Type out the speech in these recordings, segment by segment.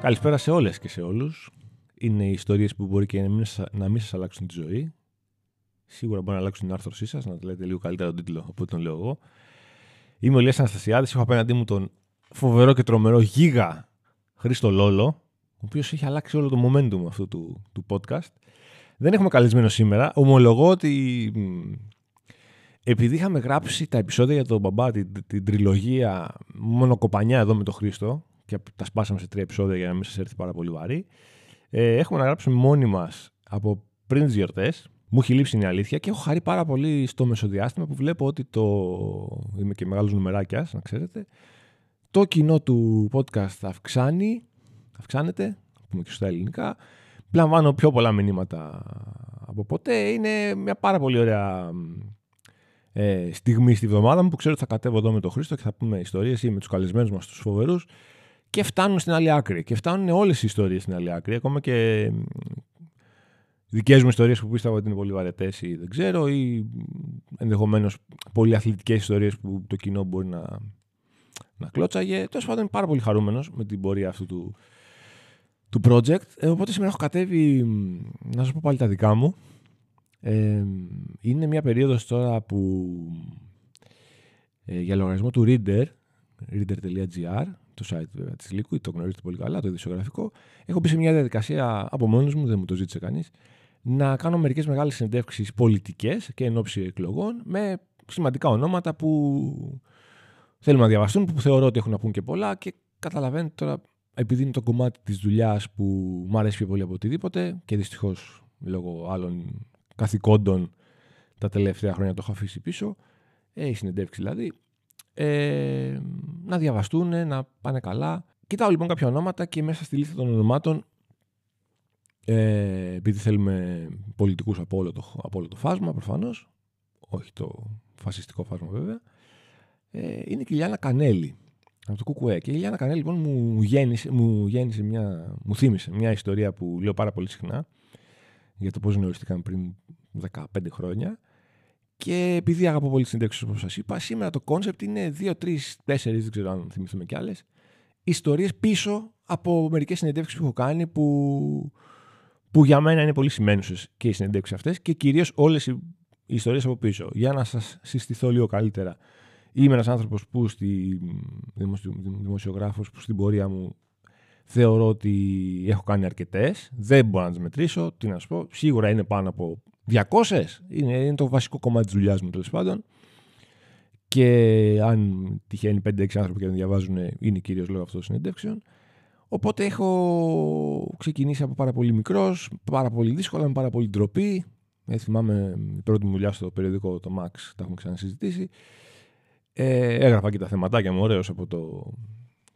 Καλησπέρα σε όλες και σε όλους. Είναι οι ιστορίες που μπορεί και να μην, να μην σας αλλάξουν τη ζωή. Σίγουρα μπορεί να αλλάξουν την άρθρωσή σας, να λέτε λίγο καλύτερα τον τίτλο από ό,τι τον λέω εγώ. Είμαι ο Λίας Αναστασιάδης, έχω απέναντί μου τον φοβερό και τρομερό γίγα Χρήστο Λόλο, ο οποίος έχει αλλάξει όλο το momentum αυτού του, του podcast. Δεν έχουμε καλεσμένο σήμερα. Ομολογώ ότι επειδή είχαμε γράψει τα επεισόδια για τον μπαμπά, την, την τριλογία μονοκοπανιά εδώ με τον Χρήστο, και τα σπάσαμε σε τρία επεισόδια για να μην σας έρθει πάρα πολύ βαρύ. Ε, έχουμε να γράψουμε μόνοι μας από πριν τις γιορτές. Μου έχει λείψει η αλήθεια και έχω χαρεί πάρα πολύ στο μεσοδιάστημα που βλέπω ότι το. Είμαι και μεγάλος νουμεράκια, να ξέρετε. Το κοινό του podcast αυξάνει. Αυξάνεται, πούμε και στα ελληνικά. Λαμβάνω πιο πολλά μηνύματα από ποτέ. Είναι μια πάρα πολύ ωραία ε, στιγμή στη βδομάδα μου που ξέρω ότι θα κατέβω εδώ με τον Χρήστο και θα πούμε ιστορίες ή με τους καλεσμένους μας, τους φοβερούς και φτάνουν στην άλλη άκρη. Και φτάνουν όλες οι ιστορίες στην άλλη άκρη. Ακόμα και δικές μου ιστορίες που πίστευα ότι είναι πολύ βαρετές ή δεν ξέρω, ή ενδεχομένως πολύ αθλητικές ιστορίες που το κοινό μπορεί να, να κλώτσαγε. Τέλος πάντων, είμαι πάρα πολύ χαρούμενος με την πορεία αυτού του, του project. Ε, οπότε σήμερα έχω κατέβει να σας πω πάλι τα δικά μου. Ε, είναι μια περίοδος τώρα που ε, για λογαριασμό του Reader, reader.gr, το site βέβαια της Liquid, το γνωρίζετε πολύ καλά, το ειδησιογραφικό. Έχω μπει σε μια διαδικασία από μόνος μου, δεν μου το ζήτησε κανείς, να κάνω μερικές μεγάλες συνεντεύξεις πολιτικές και εν ώψη εκλογών με σημαντικά ονόματα που θέλουμε να διαβαστούν, που θεωρώ ότι έχουν να πούν και πολλά και καταλαβαίνετε τώρα, επειδή είναι το κομμάτι της δουλειάς που μου αρέσει πιο πολύ από οτιδήποτε και δυστυχώς λόγω άλλων καθηκόντων τα τελευταία χρόνια το έχω αφήσει πίσω, έχει συνεντεύξεις δηλαδή, ε, να διαβαστούν, να πάνε καλά. Κοιτάω λοιπόν κάποια ονόματα και μέσα στη λίστα των ονομάτων, ε, επειδή θέλουμε πολιτικούς από, όλο το, από όλο το φάσμα προφανώς, όχι το φασιστικό φάσμα βέβαια, ε, είναι και η Λιάννα Κανέλη από το Κουκουέ. Και η Λιάννα Κανέλη λοιπόν μου γέννησε, μου, γέννησε μια, μου θύμισε μια ιστορία που λέω πάρα πολύ συχνά για το πώς γνωριστήκαμε πριν 15 χρόνια και επειδή αγαπώ πολύ τις συνεντεύξεις, όπως σας είπα, σήμερα το concept είναι 2, 3, 4, δεν ξέρω αν θυμηθούμε κι άλλες, ιστορίες πίσω από μερικές συνεντεύξεις που έχω κάνει που, που για μένα είναι πολύ σημαίνουσες και οι συνεντεύξεις αυτές και κυρίως όλες οι ιστορίες από πίσω. Για να σας συστηθώ λίγο καλύτερα. Είμαι ένας άνθρωπος που στη δημοσιογράφος που στην πορεία μου θεωρώ ότι έχω κάνει αρκετές. Δεν μπορώ να τις μετρήσω. Τι να σου πω. Σίγουρα είναι πάνω από 200 είναι, είναι το βασικό κομμάτι της δουλειάς μου τέλος πάντων. Και αν τυχαίνει 5-6 άνθρωποι και δεν διαβάζουν, είναι κυρίως λόγω αυτών των συνεντεύξεων. Οπότε έχω ξεκινήσει από πάρα πολύ μικρός, πάρα πολύ δύσκολα, με πάρα πολύ ντροπή. Ε, θυμάμαι η πρώτη μου δουλειά στο περιοδικό το Max, τα έχουμε ξανασυζητήσει. Ε, έγραφα και τα θεματάκια μου ωραίω από το,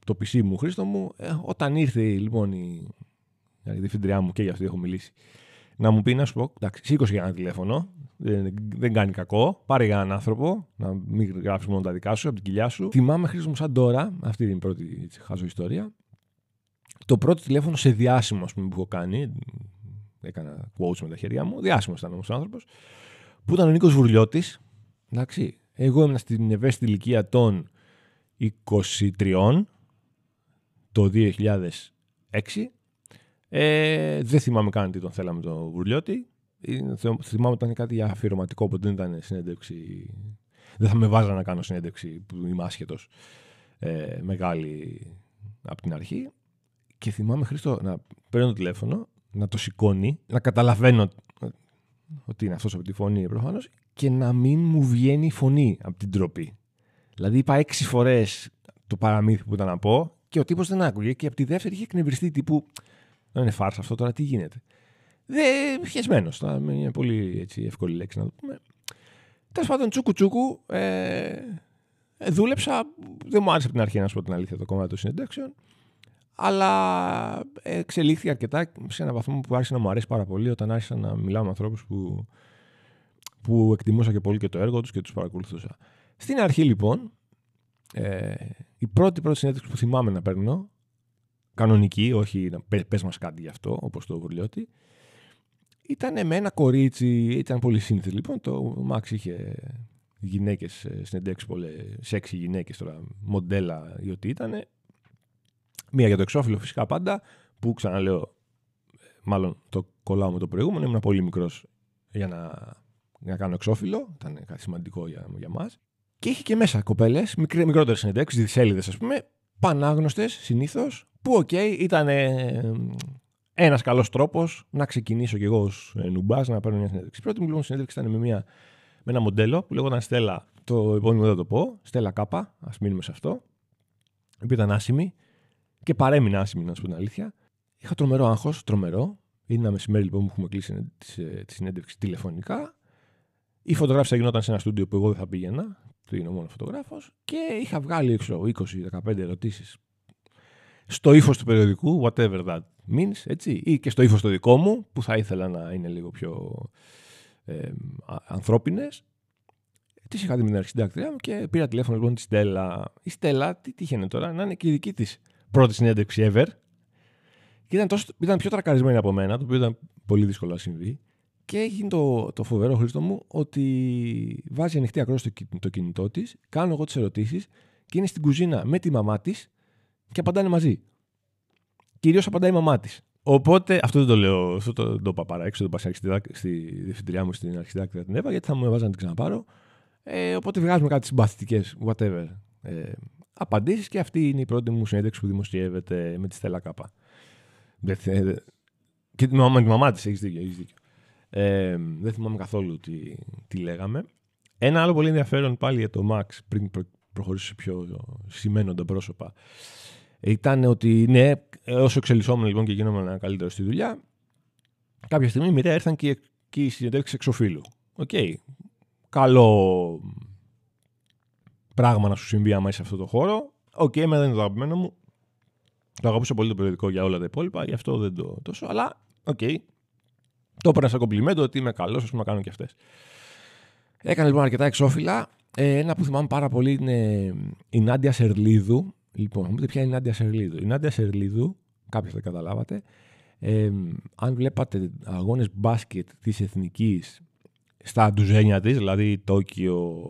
το PC μου, Χρήστο μου. Ε, όταν ήρθε λοιπόν η, η διευθυντριά μου και για αυτή έχω μιλήσει, να μου πει να σου πω, εντάξει, σήκωσε για ένα τηλέφωνο, δεν, δεν κάνει κακό. Πάρε για έναν άνθρωπο, να μην γράψεις μόνο τα δικά σου, από την κοιλιά σου. Θυμάμαι χρήσιμο μου σαν τώρα, αυτή είναι η πρώτη χάζω ιστορία. Το πρώτο τηλέφωνο σε διάσημο, ας πούμε, που έχω κάνει. Έκανα quotes με τα χέρια μου. Διάσημος ήταν όμως ο άνθρωπος. Που ήταν ο Νίκος Βουρλιώτης. Εντάξει. Εγώ ήμουν στην ευαίσθητη ηλικία των 23 το 2006 ε, δεν θυμάμαι καν τι τον θέλαμε τον Βουρλιώτη. Θυμάμαι ότι ήταν κάτι για αφιερωματικό, οπότε δεν ήταν συνέντευξη. Δεν θα με βάζα να κάνω συνέντευξη που είμαι άσχετος ε, μεγάλη από την αρχή. Και θυμάμαι Χρήστο να παίρνω το τηλέφωνο, να το σηκώνει, να καταλαβαίνω ότι είναι αυτός από τη φωνή προφανώς και να μην μου βγαίνει η φωνή από την τροπή. Δηλαδή είπα έξι φορές το παραμύθι που ήταν να πω και ο τύπος δεν άκουγε και από τη δεύτερη είχε εκνευριστεί τύπου δεν είναι φάρσα αυτό τώρα, τι γίνεται. Δεν χεσμένος. Είναι πολύ έτσι, εύκολη λέξη να το πούμε. Τέλος πάντων, τσούκου τσούκου. Ε, ε, δούλεψα. Δεν μου άρεσε από την αρχή να σου πω την αλήθεια το κομμάτι των συνεντεύξεων. Αλλά εξελίχθηκε αρκετά σε ένα βαθμό που άρχισε να μου αρέσει πάρα πολύ όταν άρχισα να μιλάω με ανθρώπους που, που εκτιμούσα και πολύ και το έργο τους και τους παρακολουθούσα. Στην αρχή λοιπόν, ε, η πρώτη πρώτη συνέντευξη που θυμάμαι να παίρνω κανονική, όχι πε μας κάτι γι' αυτό, όπως το Βουρλιώτη. Ήταν με ένα κορίτσι, ήταν πολύ σύνθετο λοιπόν. Το Μαξ είχε γυναίκες συνεντέξει πολλές, σεξι γυναίκες τώρα, μοντέλα ή ό,τι ήταν. Μία για το εξώφυλλο φυσικά πάντα, που ξαναλέω, μάλλον το κολλάω με το προηγούμενο, ήμουν πολύ μικρός για να, να κάνω εξώφυλλο. Ήταν κάτι σημαντικό για, για μας. Και είχε και μέσα κοπέλες, μικρότερες συνεντεύξεις, δισέλιδες ας πούμε, πανάγνωστες συνήθως, που OK, okay, ήταν ε, ένας καλός τρόπος να ξεκινήσω κι εγώ ως ε, νουμπάς να παίρνω μια συνέντευξη. Η πρώτη μου λοιπόν συνέντευξη ήταν με, μια, με ένα μοντέλο που λέγονταν Στέλλα. Το επόμενο δεν θα το πω. Στέλλα Κάπα, ας μείνουμε σε αυτό. Η οποία ήταν άσημη και παρέμεινε άσημη, να σου πω την αλήθεια. Είχα τρομερό άγχος, τρομερό. Είναι ένα μεσημέρι λοιπόν που έχουμε κλείσει τη συνέντευξη τηλεφωνικά. Η φωτογράφηση γινόταν σε ένα στούντιο που εγώ δεν θα πήγαινα, το είναι μόνο φωτογράφος, και είχα βγάλει έξω 20-15 ερωτήσεις στο ύφος του περιοδικού, whatever that means, έτσι, ή και στο ύφος το δικό μου, που θα ήθελα να είναι λίγο πιο ε, ανθρώπινες. Τη είχα δει με την αρχισυντάκτριά μου και πήρα τηλέφωνο λοιπόν της Στέλλα. Η Στέλλα, τι τύχαινε τώρα, να είναι και η δική της πρώτη συνέντευξη ever. Και ήταν, τόσο, ήταν πιο τρακαρισμένη από μένα, το οποίο ήταν πολύ δύσκολο να συμβεί. Και έγινε το, το φοβερό χρήστο μου ότι βάζει ανοιχτή ακρόαση το, το κινητό της, κάνω εγώ τις ερωτήσεις και είναι στην κουζίνα με τη μαμά της και απαντάνε μαζί. Κυρίως απαντάει η μαμά της. Οπότε αυτό δεν το λέω, αυτό το, το είπα παρά έξω, το είπα στη διευθυντριά μου στην αρχιδάκτη την Εύα, γιατί θα μου έβαζαν να την ξαναπάρω. Ε, οπότε βγάζουμε κάτι συμπαθητικές, whatever, ε, απαντήσεις και αυτή είναι η πρώτη μου συνέντευξη που δημοσιεύεται με τη Στέλλα Κάπα. Και τη μαμά, τη μαμά της, έχεις δίκιο. Έχεις δίκιο. Ε, δεν θυμάμαι καθόλου τι, τι λέγαμε. Ένα άλλο πολύ ενδιαφέρον πάλι για το Max, πριν προ, προχωρήσω σε πιο σημαίνοντα πρόσωπα, ήταν ότι ναι, όσο εξελισσόμουν λοιπόν και γίνομαι ένα καλύτερο στη δουλειά, κάποια στιγμή μοιραία ήρθαν και, και οι συνεντεύξεις εξωφύλλου. OK. Okay. Καλό πράγμα να σου συμβεί άμα είσαι σε αυτό το χώρο. OK, okay, δεν είναι το αγαπημένο μου. Το αγαπούσα πολύ το περιοδικό για όλα τα υπόλοιπα, γι' αυτό δεν το τόσο. Αλλά, OK. Okay. Το έπαιρνα σαν κομπλιμέντο ότι είμαι καλός, ας πούμε, να κάνω και αυτές. Έκανα λοιπόν αρκετά εξώφυλλα. Ε, ένα που θυμάμαι πάρα πολύ είναι η Νάντια Σερλίδου, Λοιπόν, μου πείτε ποια είναι η Νάντια Σερλίδου. Η Νάντια Σερλίδου, κάποιοι θα καταλάβατε, ε, αν βλέπατε αγώνες μπάσκετ της Εθνικής στα ντουζένια της, δηλαδή Τόκιο,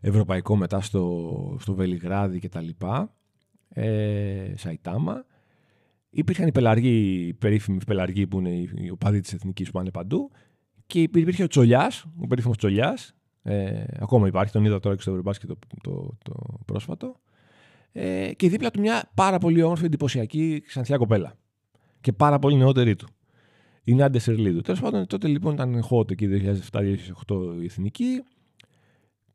Ευρωπαϊκό μετά στο, στο Βελιγράδι και τα λοιπά, ε, Σαϊτάμα, υπήρχαν οι πελαργοί, οι περίφημοι πελαργοί που είναι οι οπαδοί της Εθνικής που πάνε παντού και υπήρχε ο Τσολιάς, ο περίφημος Τσολιάς, ε, ακόμα υπάρχει, τον είδα τώρα και στο Ευρωμπάσκετ το, το, το πρόσφατο, ε, και δίπλα του μια πάρα πολύ όμορφη, εντυπωσιακή ξανθιά κοπέλα. Και πάρα πολύ νεότερη του. Η Νάντια Σερλίδου. Τέλος πάντων, τότε λοιπόν ήταν hot εκεί 2007-2008 η εθνική.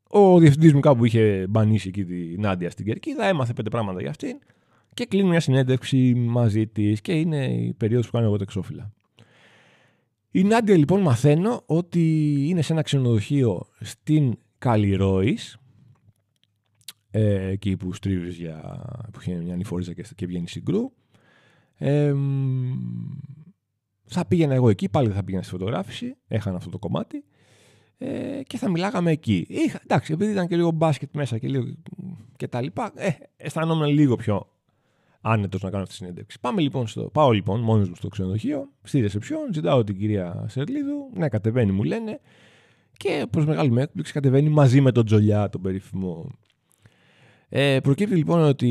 Ο διευθυντής μου κάπου είχε μπανίσει εκεί τη Νάντια στην Κερκίδα, έμαθε πέντε πράγματα για αυτήν και κλείνει μια συνέντευξη μαζί της και είναι η περίοδος που κάνω εγώ τα εξώφυλλα. Η Νάντια λοιπόν μαθαίνω ότι είναι σε ένα ξενοδοχείο στην Καλλιρόης ε, εκεί που στρίβεις για. που έχει μια ανηφόριζα και, και βγαίνει συγκρού. Ε, θα πήγαινα εγώ εκεί, πάλι δεν θα πήγαινα στη φωτογράφηση, έχανα αυτό το κομμάτι ε, και θα μιλάγαμε εκεί. Είχα, εντάξει, επειδή ήταν και λίγο μπάσκετ μέσα και λίγο και τα λοιπά, ε, αισθανόμουν λίγο πιο άνετος να κάνω αυτή τη συνέντευξη. Πάμε λοιπόν στο, πάω λοιπόν μόνος μου στο ξενοδοχείο, στη ρεσεψιόν, ζητάω την κυρία Σερλίδου, ναι κατεβαίνει μου λένε και προς μεγάλη με έκπληξη κατεβαίνει μαζί με τον Τζολιά, τον περίφημο ε, προκύπτει λοιπόν ότι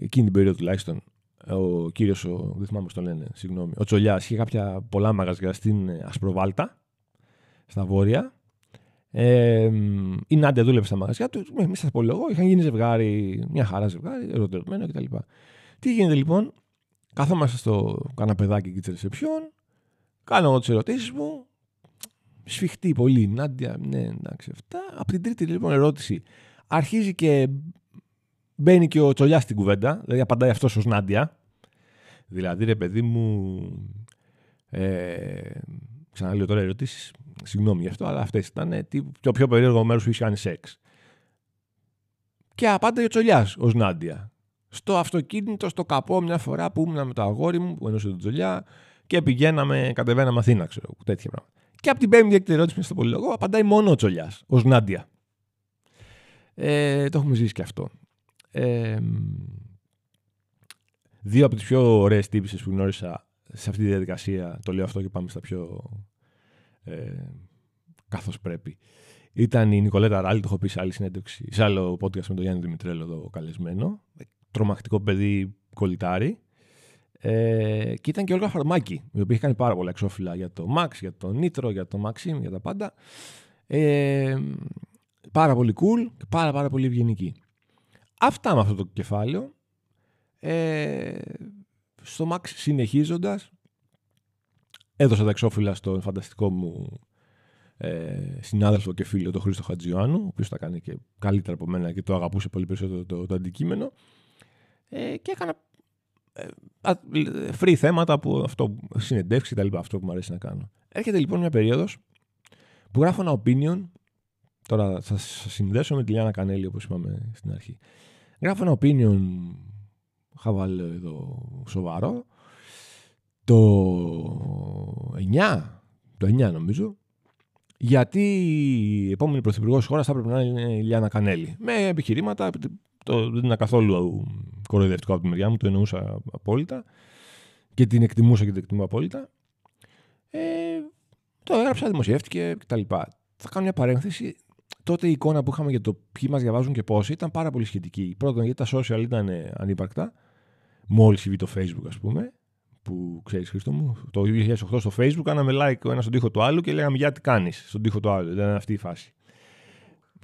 εκείνη την περίοδο τουλάχιστον ο κύριος, δεν θυμάμαι πώς το λένε, συγγνώμη, ο Τσολιά είχε κάποια πολλά μαγαζιά στην Ασπροβάλτα, στα βόρεια. Ε, η Νάντια δούλευε στα μαγαζιά του. Μη σας πω λόγο, είχαν γίνει ζευγάρι, μια χαρά ζευγάρι, ερωτευμένο κτλ. Τι γίνεται λοιπόν, καθόμαστε στο καναπεδάκι εκεί της ρεσεψιόν, κάνω εγώ τις ερωτήσεις μου. Σφιχτή πολύ η Νάντια, ναι, εντάξει, αυτά. Από την τρίτη λοιπόν ερώτηση αρχίζει και μπαίνει και ο Τσολιάς στην κουβέντα, δηλαδή απαντάει αυτός ως Νάντια. Δηλαδή, ρε παιδί μου. Ε, ξαναλέω τώρα ερωτήσεις. Συγγνώμη γι' αυτό, αλλά αυτές ήταν το πιο περίεργο μέρος που είχε κάνει σεξ. Και απάντησε ο Τσολιάς ως Νάντια. Στο αυτοκίνητο, στο καπό, μια φορά που ήμουν με το αγόρι μου, που εννοούσε τον Τσολιά, και πηγαίναμε, κατεβαίναμε Αθήνα, ξέρω τέτοια πράγματα. Και από την πέμπτη έκτη ερώτηση στο πολυλογό απαντάει μόνο ο Τσολιά, ω Νάντια. Ε, το έχουμε ζήσει και αυτό δύο από τις πιο ωραίες τύπησες που γνώρισα σε αυτή τη διαδικασία, το λέω αυτό και πάμε στα πιο ε, καθώς πρέπει. Ήταν η Νικολέτα Ράλη, το έχω πει σε άλλη συνέντευξη, σε άλλο podcast με τον Γιάννη Δημητρέλο εδώ καλεσμένο. Τρομακτικό παιδί, κολλητάρι. Ε, και ήταν και η Όλγα Φαρμάκη, η οποία έχει κάνει πάρα πολλά εξώφυλλα για το Max, για το Nitro, για το Maxim, για τα πάντα. Ε, πάρα πολύ cool και πάρα πάρα πολύ ευγενική. Αυτά με αυτό το κεφάλαιο. Ε, στο Max συνεχίζοντας, έδωσα τα εξώφυλλα στον φανταστικό μου ε, συνάδελφο και φίλο, τον Χρήστο Χατζιωάννου, ο οποίος τα κάνει και καλύτερα από μένα και το αγαπούσε πολύ περισσότερο το, το αντικείμενο. Ε, και έκανα ε, free θέματα που αυτό, συνεντεύξει τα λοιπά, αυτό που μου αρέσει να κάνω. Έρχεται λοιπόν μια περίοδος που γράφω ένα opinion. Τώρα θα σας συνδέσω με τη Λιάννα Κανέλη, όπως είπαμε στην αρχή. Γράφω ένα opinion. Χαβάλε εδώ σοβαρό. Το 9, το 9 νομίζω, γιατί η επόμενη πρωθυπουργός της χώρας θα έπρεπε να είναι η Λιάννα Κανέλη. Με επιχειρήματα, το, δεν ήταν καθόλου κοροϊδευτικό από τη μεριά μου, το εννοούσα απόλυτα και την εκτιμούσα και την εκτιμώ απόλυτα. Ε, το έγραψα, δημοσιεύτηκε κτλ. Θα κάνω μια παρένθεση. Τότε η εικόνα που είχαμε για το ποιοι μας διαβάζουν και πόσοι ήταν πάρα πολύ σχετική. Πρώτον, γιατί τα social ήταν ανύπαρκτα. Μόλις συμβεί το Facebook, ας πούμε που ξέρεις, Χρήστο μου, το 2008 στο Facebook κάναμε like ο ένας στον τοίχο του άλλου και λέγαμε Για τι κάνεις στον τοίχο του άλλου. Δεν ήταν αυτή η φάση.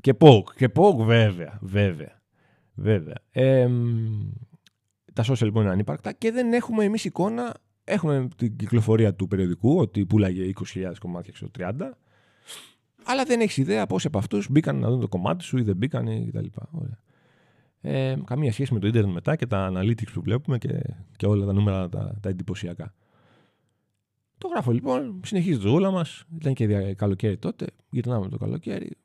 Και poke, και poke βέβαια, βέβαια. Βέβαια. Ε, τα social λοιπόν είναι ανύπαρκτα και δεν έχουμε εμείς εικόνα. Έχουμε την κυκλοφορία του περιοδικού ότι πουλάγε 20.000 κομμάτια ξέρω 30. Αλλά δεν έχεις ιδέα πόσοι από αυτούς μπήκαν να δουν το κομμάτι σου ή δεν μπήκαν κτλ. Ωραία. Ε, καμία σχέση με το ίντερνετ μετά και τα analytics που βλέπουμε και, και όλα τα νούμερα τα, τα εντυπωσιακά. Το γράφω λοιπόν, συνεχίζει το ζούλα μας. Ήταν και καλοκαίρι τότε. Γυρνάμε το καλοκαίρι.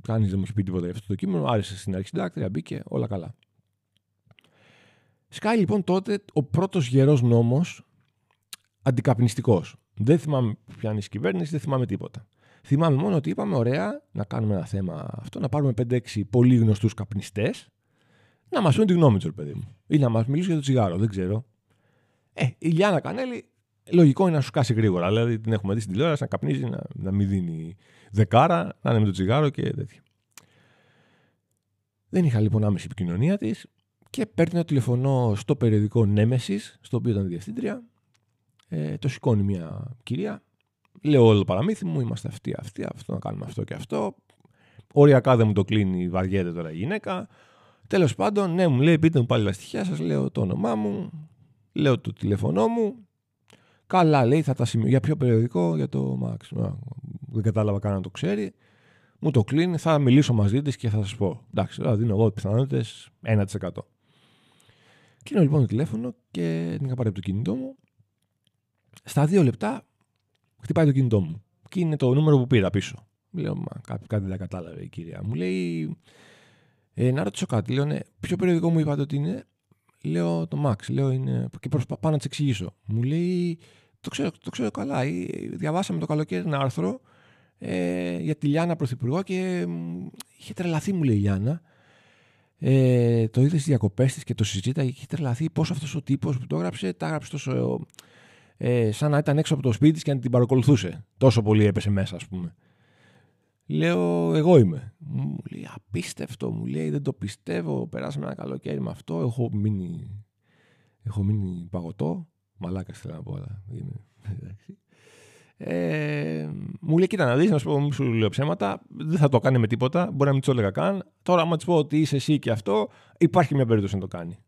Κανείς δεν μου έχει πει τίποτα για αυτό το κείμενο. Άρεσε στην αρχή συντάκτρια, μπήκε, όλα καλά. Σκάει λοιπόν τότε ο πρώτος γερός νόμος αντικαπνιστικός. Δεν θυμάμαι ποια είναι η κυβέρνηση, δεν θυμάμαι τίποτα. Θυμάμαι μόνο ότι είπαμε: Ωραία, να κάνουμε ένα θέμα αυτό, να πάρουμε 5-6 πολύ γνωστούς καπνιστές να μας πούν τη γνώμη τους, παιδί μου. Ή να μας μιλήσουν για το τσιγάρο, δεν ξέρω. Ε, η Λιάννα Κανέλη, λογικό είναι να σου κάσει γρήγορα. Δηλαδή την έχουμε δει στην τηλεόραση να καπνίζει, να, να μην δίνει δεκάρα, να είναι με το τσιγάρο και τέτοια. Δεν είχα λοιπόν άμεση επικοινωνία της και παίρνει ένα τηλεφωνό στο περιοδικό Νέμεση, στο οποίο ήταν διευθύντρια. Ε, το σηκώνει μια κυρία. Λέω όλο το παραμύθι μου, είμαστε αυτοί, αυτοί, αυτό να κάνουμε αυτό και αυτό. Οριακά δεν μου το κλείνει, βαριέται τώρα η γυναίκα. Τέλος πάντων, ναι, μου λέει: Πείτε μου πάλι τα στοιχεία σας. Λέω το όνομά μου, λέω το τηλέφωνό μου. Καλά, λέει, θα τα σημειώσω. Για ποιο περιοδικό, για το Max. Δεν κατάλαβα καν να το ξέρει. Μου το κλείνει, θα μιλήσω μαζί της και θα σας πω. Εντάξει, τώρα δίνω εγώ πιθανότητες 1%. Κλείνω λοιπόν το τηλέφωνο και την είχα πάρει από το κινητό μου. Στα δύο λεπτά χτυπάει το κινητό μου. Και είναι το νούμερο που πήρα πίσω. Λέω, μα κάτι δεν κατάλαβε η κυρία. Μου λέει, ε, να ρωτήσω κάτι. Λέω, ναι, ποιο περιοδικό μου είπατε ότι είναι. Λέω το Max. Λέω, είναι... Και προσπαθώ να της εξηγήσω. Μου λέει, το ξέρω, το ξέρω καλά. Διαβάσαμε το καλοκαίρι ένα άρθρο ε, για τη Λιάνα Πρωθυπουργό και είχε τρελαθεί, μου λέει η Λιάνα. Ε, το είδες στι διακοπές της και το συζήταγε και είχε τρελαθεί πώς αυτός ο τύπος που το έγραψε, τα έγραψε τόσο. Ε, σαν να ήταν έξω από το σπίτι της και να την παρακολουθούσε. Τόσο πολύ έπεσε μέσα, ας πούμε. Λέω, εγώ είμαι. Μου λέει, απίστευτο, μου λέει, δεν το πιστεύω. Περάσαμε ένα καλοκαίρι με αυτό. Έχω μείνει, έχω μείνει παγωτό. Μαλάκας θέλω να πω, αλλά είναι. Ε, μου λέει, κοίτα να δεις, να σου πω, μη σου λέω ψέματα, δεν θα το κάνει με τίποτα, μπορεί να μην το έλεγα καν. Τώρα, άμα της πω ότι είσαι εσύ και αυτό, υπάρχει μια περίπτωση να το κάνει.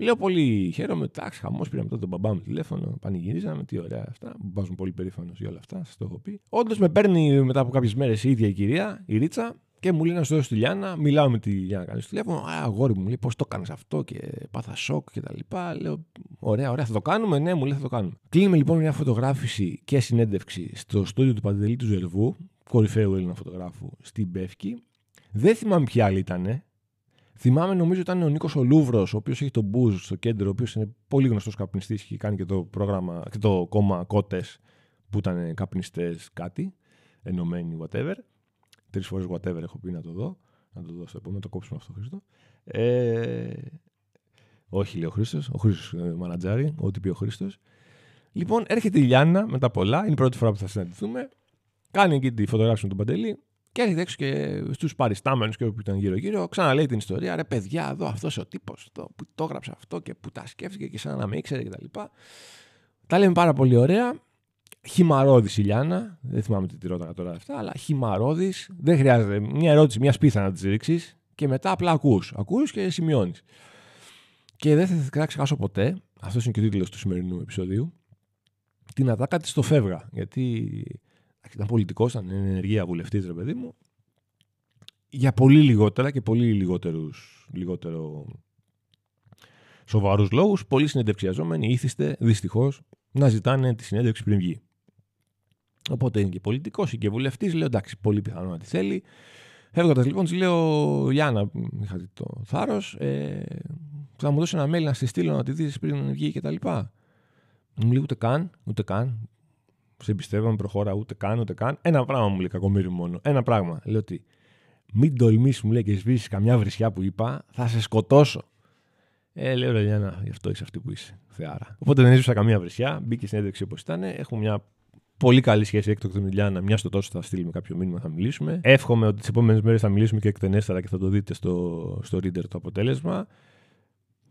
Λέω πολύ χαίρομαι. Εντάξει, χαμός. Πήραμε τότε τον μπαμπά μου τηλέφωνο. Πανηγυρίζαμε. Τι ωραία αυτά. Μου βάζουν πολύ περήφανος για όλα αυτά. Σας το έχω πει. Όντως με παίρνει μετά από κάποιες μέρες η ίδια η κυρία, η Ρίτσα, και μου λέει να σου δώσω τη Λιάννα. Μιλάω με τη Λιάννα κάνει τηλέφωνο. Α, αγόρι μου λέει πώς το κάνεις αυτό και πάθα σοκ και τα λοιπά. Λέω, ωραία, ωραία, θα το κάνουμε. Ναι, μου λέει θα το κάνουμε. Κλείνουμε λοιπόν μια φωτογράφηση και συνέντευξη στο στούντιο του Παντελή του Ζερβού, κορυφαίου Έλληνα φωτογράφου στην Πεύκη. Δεν θυμάμαι ποια άλλη ήταν. Θυμάμαι, νομίζω ήταν ο Νίκος Ολούβρο, ο οποίος έχει τον Μπούζ στο κέντρο, ο οποίος είναι πολύ γνωστός καπνιστής και κάνει και το πρόγραμμα και το κόμμα Κότες που ήταν καπνιστές κάτι, ενωμένοι, whatever. Τρεις φορές whatever έχω πει να το δω. Να το δω στο επόμενο, το κόψουμε αυτό, Χρήστο. Ε, όχι, λέει ο Χρήστος. Ο Χρήστος ε, μανατζάρι, ό,τι πει ο Χρήστος. Λοιπόν, έρχεται η Λιάννα μετά πολλά, είναι η πρώτη φορά που θα συναντηθούμε. Κάνει εκεί τη φωτογράφηση με τον Παντελή. Και έρχεται έξω και στους παριστάμενους και όπου ήταν γύρω-γύρω, ξαναλέει την ιστορία. Ρε παιδιά, εδώ αυτός ο τύπος που το έγραψε αυτό και που τα σκέφτηκε και σαν να με ήξερε κτλ. Τα, τα λέμε πάρα πολύ ωραία. Χυμαρόδης η Λιάνα. Δεν θυμάμαι τι τη ρώταγα τώρα αυτά, αλλά χυμαρόδης. Δεν χρειάζεται μια ερώτηση, μια σπίθα να της ρίξεις και μετά απλά ακούς. Ακούς και σημειώνεις. Και δεν θα ξεχάσω ποτέ, αυτός είναι και ο τίτλος του σημερινού επεισοδίου, την ατάκα της στο φεύγα. Γιατί ήταν πολιτικός, ήταν ενεργεία βουλευτής, ρε παιδί μου. Για πολύ λιγότερα και πολύ λιγότερους, λιγότερο σοβαρούς λόγους, πολλοί συνεντευξιαζόμενοι ήθιστε δυστυχώς να ζητάνε τη συνέντευξη πριν βγει. Οπότε είναι και πολιτικός ή και βουλευτής. Λέω εντάξει, πολύ πιθανό να τη θέλει. Φεύγοντα λοιπόν, της λέω Γιάννα, είχα το θάρρος, ε, θα μου δώσεις ένα mail να στη στείλω να τη δεις πριν βγει κτλ. Μου λέει ούτε καν, ούτε καν. Σε εμπιστεύομαι, προχώρα, ούτε καν, ούτε καν. Ένα πράγμα μου λέει κακομίρι μόνο. Ένα πράγμα. Λέω ότι μην τολμήσεις, μου λέει και σβήσεις καμιά βρισιά που είπα, θα σε σκοτώσω. Ε, λέω ρε Γιάννα, γι' αυτό είσαι αυτή που είσαι. Θεάρα. Οπότε δεν έσβησα καμία βρισιά. Μπήκε στην έντευξη όπως ήταν. Έχουμε μια πολύ καλή σχέση έκτοτε με την Λιάννα. Μια στο τόσο θα στείλουμε κάποιο μήνυμα, θα μιλήσουμε. Εύχομαι ότι τις επόμενες μέρες θα μιλήσουμε και εκτενέστερα και θα το δείτε στο, στο Reader το αποτέλεσμα.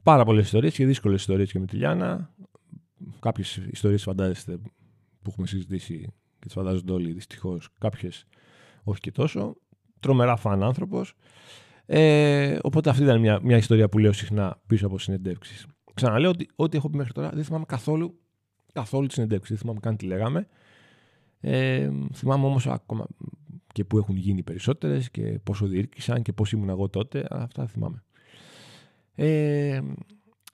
Πάρα πολλές ιστορίες και δύσκολες ιστορίες και με τη Λιάννα. Κάποιες ιστορίες φαντάζεστε που έχουμε συζητήσει και τις φαντάζονται όλοι δυστυχώς. Κάποιες όχι και τόσο. Τρομερά φαν άνθρωπος. Ε, οπότε αυτή ήταν μια, μια ιστορία που λέω συχνά πίσω από συνεντεύξεις. Ξαναλέω ότι ό,τι έχω πει μέχρι τώρα δεν θυμάμαι καθόλου, καθόλου τη συνεντεύξη. Δεν θυμάμαι καν τι λέγαμε. Ε, θυμάμαι όμως ακόμα και που έχουν γίνει περισσότερες και πόσο διήρκησαν και πώς ήμουν εγώ τότε. Αυτά θυμάμαι. Ε,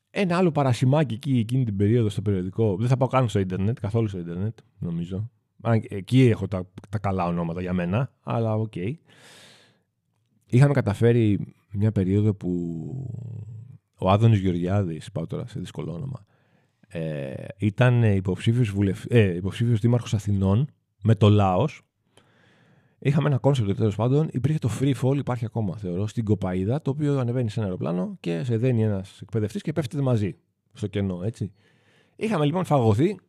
ένα άλλο παρασημάκι εκεί εκείνη την περίοδο στο περιοδικό. Δεν θα πάω καν στο Ιντερνετ, καθόλου στο Ιντερνετ, νομίζω. Εκεί έχω τα, τα καλά ονόματα για μένα, αλλά OK. Okay. Είχαμε καταφέρει μια περίοδο που ο Άδωνις Γεωργιάδης, πάω τώρα σε δύσκολο όνομα, ε, ήταν υποψήφιος, βουλευ... ε, υποψήφιος δήμαρχος Αθηνών με το ΛΑΟΣ. Είχαμε ένα concept τέλος πάντων. Υπήρχε το free fall, υπάρχει ακόμα θεωρώ, στην Κοπαίδα, το οποίο ανεβαίνει σε ένα αεροπλάνο και σε δένει ένας εκπαιδευτής και πέφτετε μαζί στο κενό, έτσι. Είχαμε λοιπόν φαγωθεί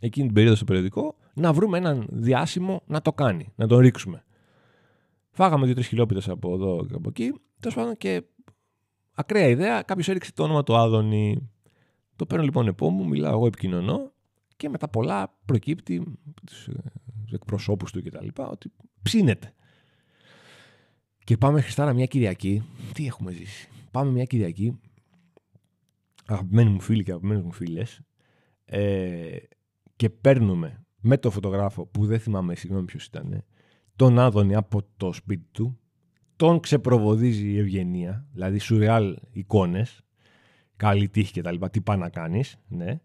εκείνη την περίοδο στο περιοδικό να βρούμε έναν διάσημο να το κάνει, να τον ρίξουμε. Φάγαμε δύο-τρεις χιλιόπιτες από εδώ και από εκεί. Τέλος πάντων και ακραία ιδέα, κάποιος έριξε το όνομα του Άδωνη. Το παίρνω λοιπόν επόμενο, μιλάω εγώ, επικοινωνώ και μετά πολλά προκύπτει του εκπροσώπους του κτλ. ότι ψήνεται. Και πάμε Χριστάρα μια Κυριακή. Τι έχουμε ζήσει. Πάμε μια Κυριακή. Αγαπημένοι μου φίλοι και αγαπημένες μου φίλες. Ε, και παίρνουμε με το φωτογράφο που δεν θυμάμαι συγγνώμη ποιος ήταν τον Άδωνη από το σπίτι του, τον ξεπροβοδίζει η ευγενία, δηλαδή σουρεάλ εικόνες, καλή τύχη κτλ. Τι πάει να κάνεις, ναι.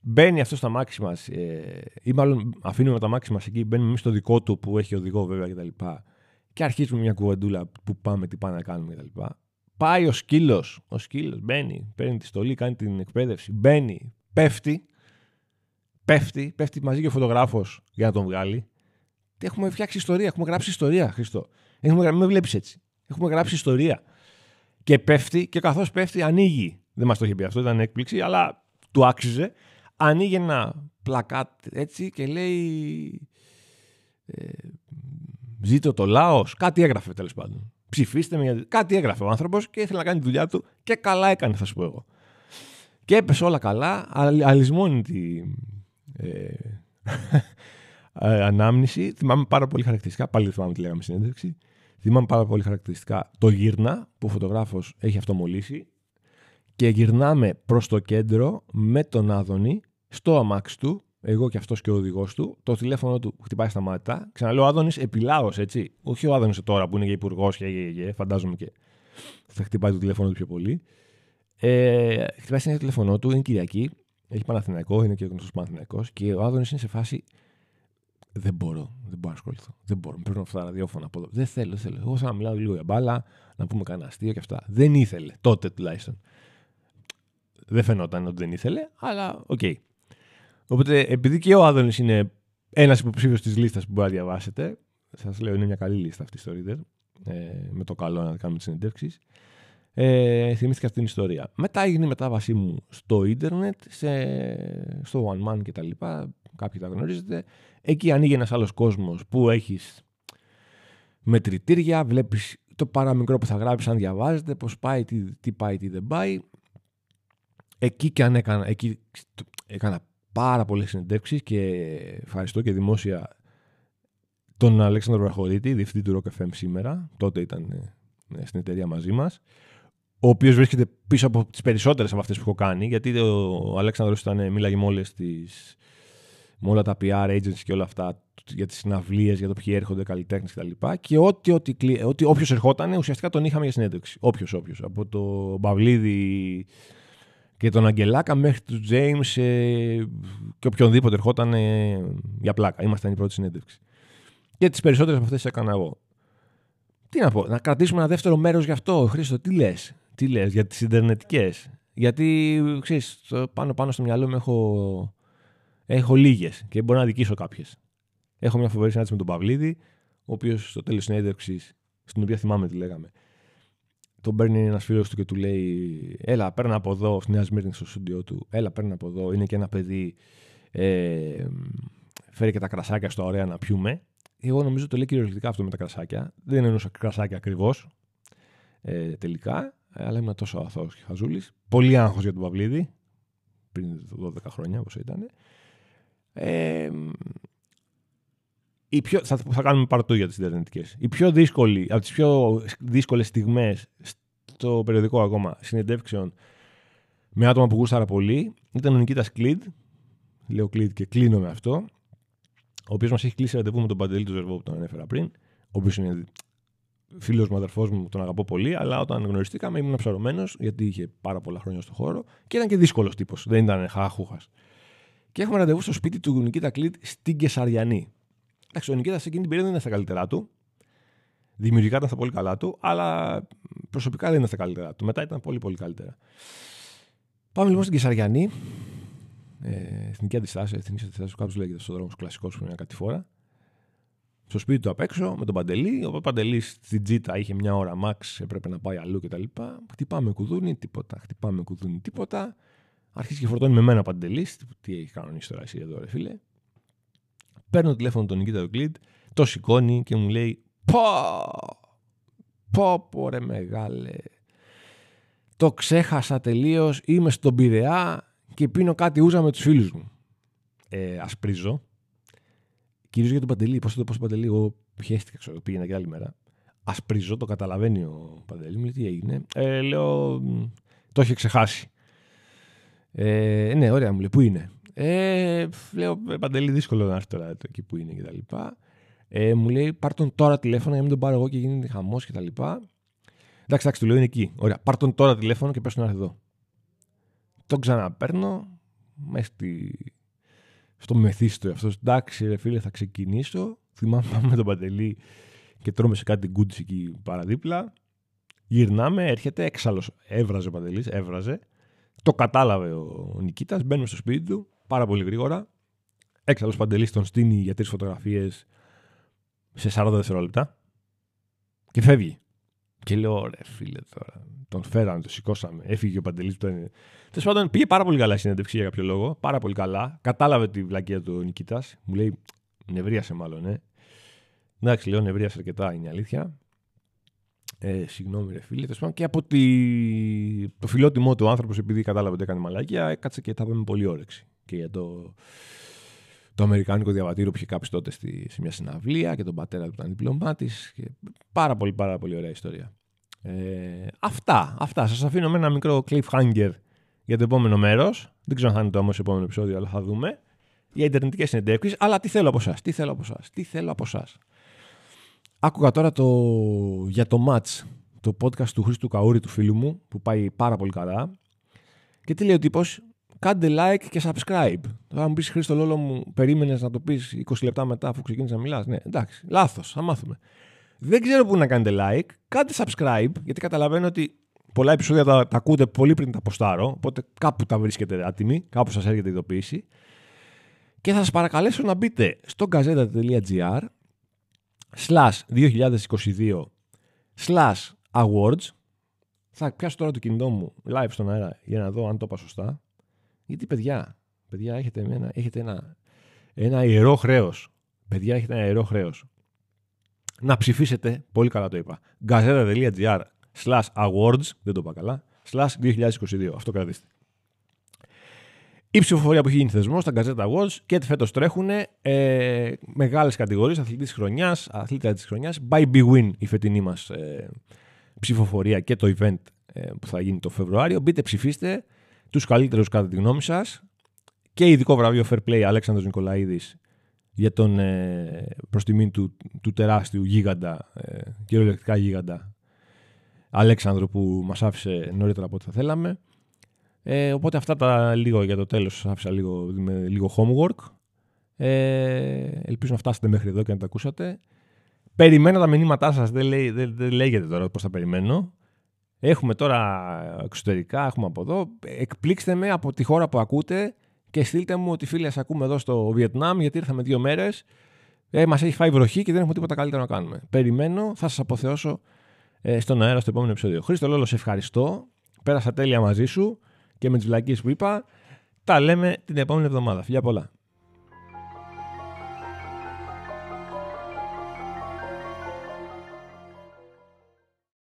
Μπαίνει αυτό στα μάξι μας, ε, ή μάλλον αφήνουμε τα μάξι μας εκεί, μπαίνουμε εμείς στο δικό του που έχει οδηγό βέβαια κτλ. Και, και αρχίζουμε μια κουβεντούλα που πάμε, τι πάμε να κάνουμε κτλ. Πάει ο σκύλος, ο σκύλος μπαίνει, παίρνει τη στολή, κάνει την εκπαίδευση, μπαίνει, πέφτει, πέφτει, πέφτει μαζί και ο φωτογράφος για να τον βγάλει. Έχουμε φτιάξει ιστορία, έχουμε γράψει ιστορία, Χριστό. Έχουμε, μην με βλέπεις έτσι. Έχουμε γράψει ιστορία. Και πέφτει, και καθώς πέφτει, ανοίγει. Δεν μας το είχε πει αυτό, ήταν έκπληξη, αλλά του άξιζε. Ανοίγει ένα πλακάτ έτσι και λέει. Ε, ζήτω το λαός. Κάτι έγραφε τέλος πάντων. Ψηφίστε με. Κάτι έγραφε ο άνθρωπος και ήθελε να κάνει τη δουλειά του και καλά έκανε, θα σου πω εγώ. Και έπεσε όλα καλά. Αλυσμόνητη. Ε, ε, ανάμνηση. Θυμάμαι πάρα πολύ χαρακτηριστικά, πάλι θυμάμαι τι λέγαμε στην έντευξη. Θυμάμαι πάρα πολύ χαρακτηριστικά το γύρνα που ο φωτογράφος έχει αυτομολύσει και γυρνάμε προς το κέντρο με τον Άδωνη στο αμάξι του, εγώ και αυτός και ο οδηγός του. Το τηλέφωνο του χτυπάει στα μάτια. Ξαναλέω, ο Άδωνης επιλάως, έτσι. Όχι ο Άδωνης τώρα που είναι για υπουργός και, και, και, φαντάζομαι και θα χτυπάει το τηλέφωνο του πιο πολύ. Ε, χτυπάει το τηλέφωνο του, είναι Κυριακή, έχει Παναθηναϊκό, είναι και γνωστός Παναθηναϊκός και ο Άδωνης είναι σε φάση δεν μπορώ, δεν μπορώ να ασχοληθώ. Δεν μπορώ. Παίρνω αυτά τα ραδιόφωνα από εδώ. Δεν θέλω, δεν θέλω. Εγώ θα μιλάω λίγο για μπάλα, να πούμε κανένα αστείο και αυτά. Δεν ήθελε τότε τουλάχιστον. Δεν φαινόταν ότι δεν ήθελε, αλλά ok. Okay. Οπότε, επειδή και ο Άδωνης είναι ένας υποψήφιος της λίστας που μπορεί να διαβάσετε, σας λέω είναι μια καλή λίστα αυτή στο Reader, ε, με το καλό να κάνουμε τις συνεντεύξεις. Ε, θυμήθηκα αυτή την ιστορία. Μετά έγινε η μετάβασή μου στο ίντερνετ, σε, στο One Man κτλ. Κάποιοι τα γνωρίζετε. Εκεί ανοίγει ένας άλλος κόσμος που έχεις μετρητήρια, βλέπεις το παραμικρό που θα γράψεις αν διαβάζετε, πώς πάει, τι, τι πάει, τι δεν πάει. Εκεί και αν έκανα, εκεί έκανα πάρα πολλές συνεντεύξεις και ευχαριστώ και δημόσια τον Αλέξανδρο Βραχωρίτη, διευθυντή του Rock FM σήμερα, τότε ήταν ε, στην εταιρεία μαζί μας, ο οποίος βρίσκεται πίσω από τις περισσότερες από αυτές που έχω κάνει, γιατί ο Αλέξανδρος ήταν, μίλαγε με όλες τις, με όλα τα PR agencies και όλα αυτά για τις συναυλίες, για το ποιοι έρχονται, καλλιτέχνες κτλ. Και, και ό,τι, ό,τι, ό,τι, όποιος ερχόταν, ουσιαστικά τον είχαμε για συνέντευξη. Όποιος, όποιος. Από το Μπαυλίδη και τον Αγγελάκα μέχρι τους James ε, και οποιονδήποτε ερχόταν ε, για πλάκα. Ήμασταν η πρώτη συνέντευξη. Και τις περισσότερες από αυτές έκανα εγώ. Τι να πω, να κρατήσουμε ένα δεύτερο μέρος γι' αυτό, Χρήστο, τι λες. Τι λες για τις Ιντερνετικές; Γιατί ξέρεις, πάνω πάνω στο μυαλό μου έχω, έχω λίγες και μπορώ να δικήσω κάποιες. Έχω μια φοβερή συνάντηση με τον Παυλίδη, ο οποίος στο τέλος συνέντευξης, στην οποία θυμάμαι τι λέγαμε, τον παίρνει ένας φίλος του και του λέει: Έλα, παίρνει από εδώ, στη Νέα Σμύρνη, στο στούντιό του. Έλα, παίρνει από εδώ. Είναι και ένα παιδί. Ε, φέρει και τα κρασάκια στο ωραία να πιούμε. Εγώ νομίζω το λέει κυριολεκτικά αυτό με τα κρασάκια. Δεν εννοούσα κρασάκια ακριβώς ε, τελικά, αλλά ήμουν τόσο αθώος και χαζούλης. Πολύ άγχος για τον Παυλίδη, πριν 12 χρόνια όπως ήταν. Ε, η πιο, θα, θα κάνουμε παρτού για τις Ιντερνετικέ. Η πιο δύσκολη, από τις πιο δύσκολες στιγμές στο περιοδικό ακόμα συνεντεύξεων με άτομα που γούσταρα πολύ ήταν ο Νικήτας Κλίντ. Λέω Κλίντ και κλείνω με αυτό ο οποίος μας έχει κλείσει ραντεβού με τον Παντελή του Ζερβό που τον ανέφερα πριν, ο οποίος είναι φίλος μου, αδερφός μου, τον αγαπώ πολύ, αλλά όταν γνωριστήκαμε ήμουν ψαρωμένος γιατί είχε πάρα πολλά χρόνια στο χώρο και ήταν και δύσκολος τύπος. Δεν ήταν χαχούχα. Και έχουμε ραντεβού στο σπίτι του Νικήτα Κλίτ στην Κεσαριανή. Εντάξει, ο Νικήτα σε εκείνη την περίοδο δεν ήταν στα καλύτερά του. Δημιουργικά ήταν στα πολύ καλά του, αλλά προσωπικά δεν ήταν στα καλύτερά του. Μετά ήταν πολύ πολύ καλύτερα. Πάμε λοιπόν στην Κεσαριανή ε, εθνική αντιστάση, εθνική αντιστάση, κάπω λέγεται στον δρόμο κλασικός που είναι κάτι φορά. Στο σπίτι του απ' έξω με τον Παντελή. Ο Παντελής στην Τζίτα είχε μια ώρα max, έπρεπε να πάει αλλού κτλ. Χτυπάμε κουδούνι, τίποτα. Χτυπάμε κουδούνι, τίποτα. Αρχίζει και φορτώνει με μένα Παντελής. Τι έχει κανονίσει τώρα εσύ εδώ, ρε φίλε. Παίρνω τηλέφωνο τον Νικήτα του Κλίντ, το σηκώνει και μου λέει Πω! Πω, πω ρε μεγάλε. Το ξέχασα τελείως. Είμαι στον Πειραιά και πίνω κάτι ούζα με τους φίλους μου. Ε, ασπρίζω. Κυρίως για τον Παντελή. Πώς το πω Παντελή, εγώ πιέστηκα, ξέρω, πήγαινα και άλλη μέρα. Ασπρίζω, το καταλαβαίνει ο Παντελή. Μου λέει τι έγινε. Ε, λέω, το είχε ξεχάσει. Ε, ναι, ωραία, μου λέει, πού είναι; Ε, λέω, «Ε, Παντελή, δύσκολο να έρθει τώρα εκεί που είναι κτλ. Ε, μου λέει, πάρ τον τώρα τηλέφωνο για να μην τον πάρω εγώ και γίνει χαμός κτλ. Εντάξει, εντάξει, του λέω είναι εκεί. Ωραία, πάρ τον τώρα τηλέφωνο και πες να έρθει εδώ. Τον ξαναπέρνω μέσα στη... στο μεθύστο αυτό. Εντάξει, ρε φίλε, θα ξεκινήσω. Θυμάμαι πάμε με τον Παντελή και τρώμε σε κάτι γκούντς εκεί παραδίπλα. Γυρνάμε, έρχεται, έξαλλος. Έβραζε ο Παντελής, έβραζε. Το κατάλαβε ο Νικήτας, μπαίνουμε στο σπίτι του πάρα πολύ γρήγορα. Έξαλλος Παντελής τον στείνει για τρεις φωτογραφίες σε 40 δευτερόλεπτα και φεύγει. Και λέω, ρε φίλε τώρα, τον φέραμε, τον σηκώσαμε, έφυγε ο Παντελής που ήταν. Τέλος πάντων, πήγε πάρα πολύ καλά η συνέντευξη για κάποιο λόγο. Πάρα πολύ καλά. Κατάλαβε τη βλακία του Νικήτα. Μου λέει, νευρίασε μάλλον, ε. Εντάξει, λέω, νευρίασε αρκετά, είναι η αλήθεια. Ε, συγγνώμη, ρε φίλε. Τέλος και από τη... το φιλότιμό του άνθρωπος, επειδή κατάλαβε ότι έκανε μαλάκια, έκατσε και τα με πολύ όρεξη. Και για το, το Αμερικάνικο διαβατήριο που είχε κάψει τότε στη... σε μια συναυλία και τον πατέρα του ήταν διπλωμάτης. Πάρα πολύ, πάρα πολύ ωραία ιστορία. Ε, αυτά, αυτά. Σας αφήνω με ένα μικρό cliffhanger για το επόμενο μέρος. Δεν ξέρω αν θα είναι το όμως επόμενο επεισόδιο, αλλά θα δούμε. Για ιντερνετικές συνεντεύξει. Αλλά τι θέλω από εσά, τι θέλω από εσά, τι θέλω από εσά. Άκουγα τώρα το, για το match, το podcast του Χρήστου Καούρη, του φίλου μου, που πάει πάρα πολύ καλά. Και τι λέει ο τύπος, κάντε like και subscribe. Θα μου πεις Χρήστο Λόλο μου, περίμενες να το πεις 20 λεπτά μετά αφού ξεκίνησε να μιλάς. Ναι, εντάξει, λάθος, θα μάθουμε. Δεν ξέρω πού να κάνετε like. Κάντε subscribe, γιατί καταλαβαίνω ότι πολλά επεισόδια τα, τα ακούτε πολύ πριν τα ποστάρω. Οπότε κάπου τα βρίσκετε έτοιμοι, κάπου σας έρχεται η ειδοποίηση. Και θα σας παρακαλέσω να μπείτε στο gazeta.gr slash 2022 slash awards. Θα πιάσω τώρα το κινητό μου live στον αέρα για να δω αν το είπα σωστά. Γιατί παιδιά, παιδιά έχετε ένα, έχετε ένα, ένα ιερό χρέος. Παιδιά έχετε ένα ιερό χρέος να ψηφίσετε, πολύ καλά το είπα, gazeta.gr slash awards, δεν το είπα καλά, slash 2022. Αυτό κρατήστε. Η ψηφοφορία που έχει γίνει θεσμός στα Gazette Awards και φέτος τρέχουν ε, μεγάλες κατηγορίες αθλητής τη χρονιάς, αθλήτρια της χρονιάς. By Big Win η φετινή μας ε, ψηφοφορία και το event ε, που θα γίνει το Φεβρουάριο. Μπείτε, ψηφίστε τους καλύτερους κατά τη γνώμη σας. Και ειδικό βραβείο Fair Play Αλέξανδρος Νικολαίδης για τον ε, προς τιμή του, του τεράστιου γίγαντα, ε, κυριολεκτικά γίγαντα Αλέξανδρο που μας άφησε νωρίτερα από ό,τι θα θέλαμε. Ε, οπότε αυτά τα λίγο για το τέλος σας άφησα λίγο, με λίγο homework. Ε, ελπίζω να φτάσετε μέχρι εδώ και να τα ακούσατε. Περιμένω τα μηνύματά σας, δεν, λέει, δεν, δεν λέγεται τώρα πώς θα περιμένω. Έχουμε τώρα εξωτερικά, έχουμε από εδώ. Εκπλήξτε με από τη χώρα που ακούτε και στείλτε μου ότι φίλοι, σα ακούμε εδώ στο Βιετνάμ γιατί ήρθαμε δύο μέρες. Ε, Μας έχει φάει βροχή και δεν έχουμε τίποτα καλύτερο να κάνουμε. Περιμένω, θα σας αποθεώσω ε, στον αέρα στο επόμενο επεισόδιο. Χρήστο Λόλο, σε ευχαριστώ. Πέρασα τέλεια μαζί σου και με τις βλακίες που είπα. Τα λέμε την επόμενη εβδομάδα. Φιλιά πολλά.